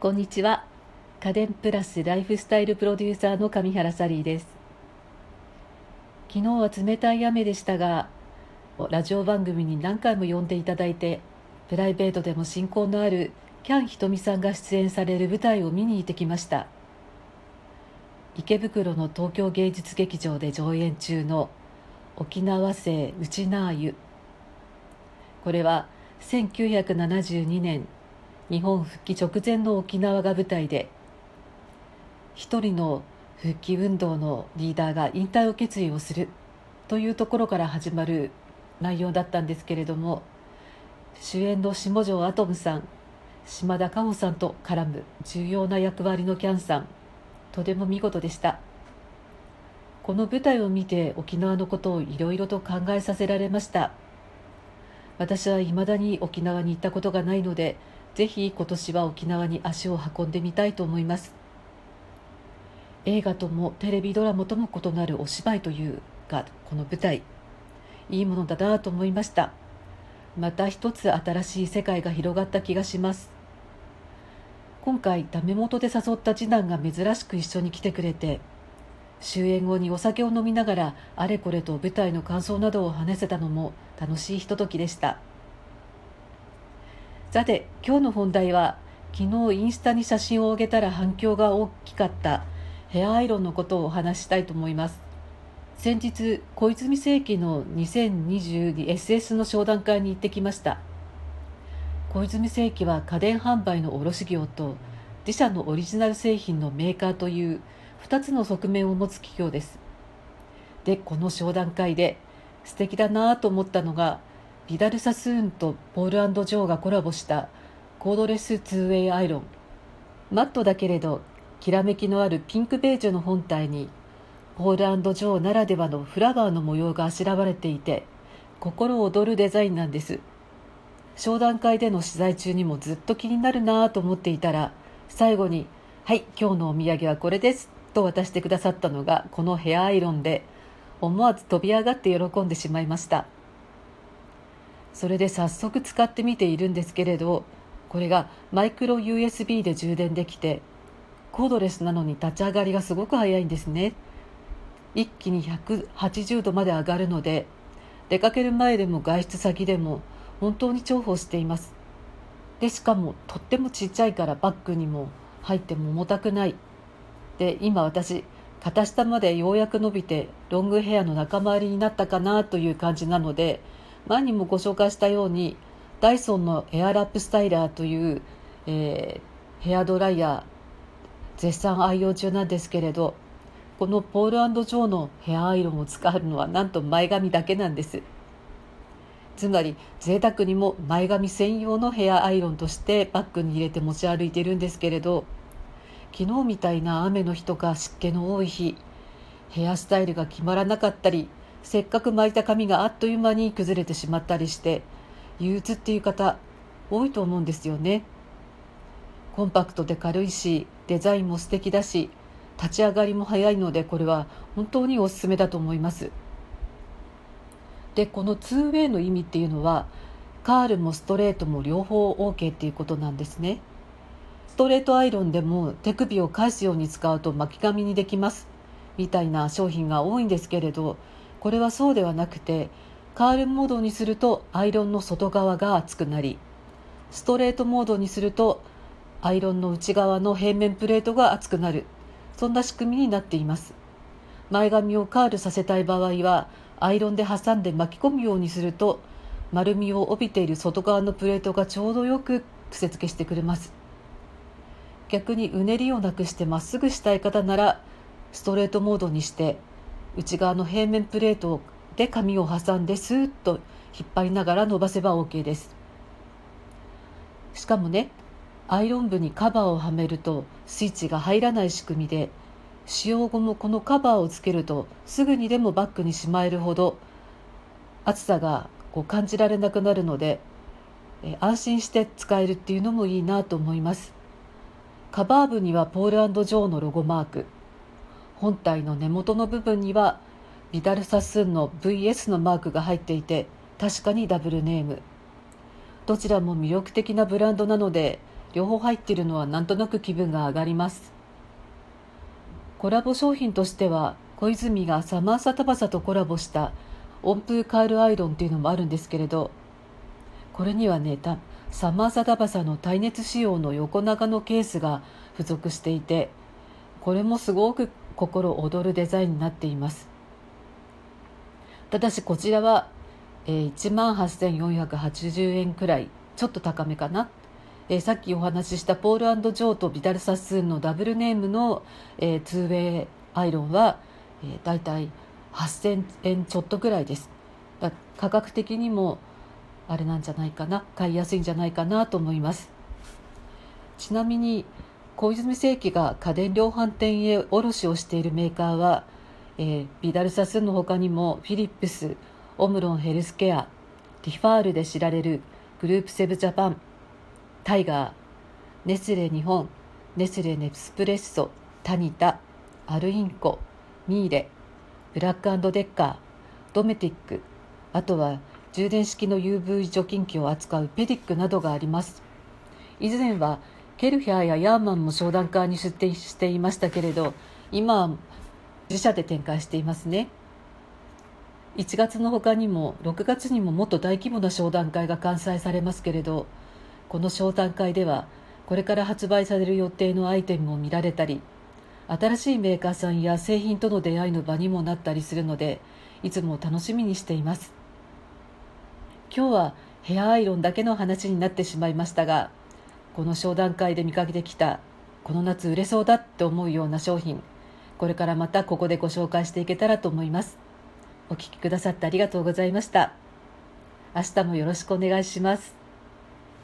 こんにちは。家電プラスライフスタイルプロデューサーの上原サリーです。昨日は冷たい雨でしたがラジオ番組に何回も呼んでいただいてプライベートでも親交のあるキャンひとみさんが出演される舞台を見に行ってきました。池袋の東京芸術劇場で上演中の沖縄生うちなあゆこれは1972年日本復帰直前の沖縄が舞台で一人の復帰運動のリーダーが引退を決意をするというところから始まる内容だったんですけれども主演の下條アトムさん島田果歩さんと絡む重要な役割のキャンさんとても見事でした。この舞台を見て沖縄のことをいろいろと考えさせられました。私はいまだに沖縄に行ったことがないのでぜひ今年は沖縄に足を運んでみたいと思います。映画ともテレビドラマとも異なるお芝居というかこの舞台いいものだなと思いました。また一つ新しい世界が広がった気がします。今回ダメ元で誘った次男が珍しく一緒に来てくれて終演後にお酒を飲みながらあれこれと舞台の感想などを話せたのも楽しいひとときでした。さて今日の本題は昨日インスタに写真を上げたら反響が大きかったヘアアイロンのことをお話したいと思います。先日小泉世紀の 2022SS の商談会に行ってきました。小泉世紀は家電販売の卸業と自社のオリジナル製品のメーカーという2つの側面を持つ企業です。でこの商談会で素敵だなと思ったのがビダル・サスーンとポールジョーがコラボしたコードレス 2way アイロンマットだけれどきらめきのあるピンクベージュの本体にポールジョーならではのフラワーの模様があしらわれていて心躍るデザインなんです商談会での取材中にもずっと気になるなぁと思っていたら最後に「はい今日のお土産はこれです」と渡してくださったのがこのヘアアイロンで思わず飛び上がって喜んでしまいました。それで早速使ってみているんですけれどこれがマイクロ USB で充電できてコードレスなのに立ち上がりがすごく早いんですね。一気に180度まで上がるので出かける前でも外出先でも本当に重宝しています。でしかもとってもちっちゃいからバッグにも入っても重たくない。で今私肩下までようやく伸びてロングヘアの仲間入りになったかなという感じなので前にもご紹介したようにダイソンのエアラップスタイラーという、えー、ヘアドライヤー絶賛愛用中なんですけれどこのポールジョーのヘアアイロンを使うのはなんと前髪だけなんです。つまり贅沢にも前髪専用のヘアアイロンとしてバッグに入れて持ち歩いてるんですけれど昨日みたいな雨の日とか湿気の多い日ヘアスタイルが決まらなかったりせっかく巻いた髪があっという間に崩れてしまったりして憂鬱っていう方多いと思うんですよね。コンパクトで軽いしデザインも素敵だし立ち上がりも早いのでこれは本当におすすめだと思います。でこの 2way の意味っていうのはカールもストレートも両方 OK っていうことなんですね。ストレートアイロンでも手首を返すように使うと巻き髪にできます。みたいな商品が多いんですけれどこれはそうではなくてカールモードにするとアイロンの外側が熱くなりストレートモードにするとアイロンの内側の平面プレートが熱くなる。そんな仕組みになっています。前髪をカールさせたい場合はアイロンで挟んで巻き込むようにすると丸みを帯びている外側のプレートがちょうどよく癖付けしてくれます。逆にうねりをなくしてまっすぐしたい方ならストレートモードにして内側の平面プレートで紙を挟んでスーッと引っ張りながら伸ばせば OK です。しかもねアイロン部にカバーをはめるとスイッチが入らない仕組みで使用後もこのカバーをつけるとすぐにでもバッグにしまえるほど暑さがこう感じられなくなるのでえ安心して使えるっていうのもいいなと思います。カバー部にはポールジョーのロゴマーク。本体の根元の部分にはビダルサスーンの VS のマークが入っていて確かにダブルネーム。どちらも魅力的なブランドなので両方入っているのはなんとなく気分が上がります。コラボ商品としては小泉がサマーサタバサとコラボした温風カールアイロンっていうのもあるんですけれどこれにはねサマーサタバサの耐熱仕様の横長のケースが付属していてこれもすごく心躍るデザインになっています。ただしこちらは、えー、1万8480円くらいちょっと高めかな、えー、さっきお話ししたポールジョーとビダルサスーンのダブルネームの、えー、2ウェイアイロンは、えー、だいたい8000円ちょっとくらいです。価格的にもあれなんじゃないかな。買いやすいんじゃないかなと思います。ちなみに小泉成器が家電量販店へ卸をしているメーカーは、えー、ヴィダルサスーンの他にもフィリップスオムロンヘルスケアティファールで知られるグループセブジャパンタイガーネスレ日本ネスレネスプレッソタニタアルインコミーレブラックデッカードメティックあとは充電式の UV 除菌機を扱うペディックなどがあります。以前はケルヒャーやヤーマンも商談会に出展していましたけれど今は自社で展開していますね。1月の他にも6月にももっと大規模な商談会が開催されますけれどこの商談会ではこれから発売される予定のアイテムも見られたり新しいメーカーさんや製品との出会いの場にもなったりするのでいつも楽しみにしています。今日はヘアアイロンだけの話になってしまいましたがこの商談会で見かけてきたこの夏売れそうだって思うような商品これからまたここでご紹介していけたらと思います。お聴きくださってありがとうございました。明日もよろしくお願いします。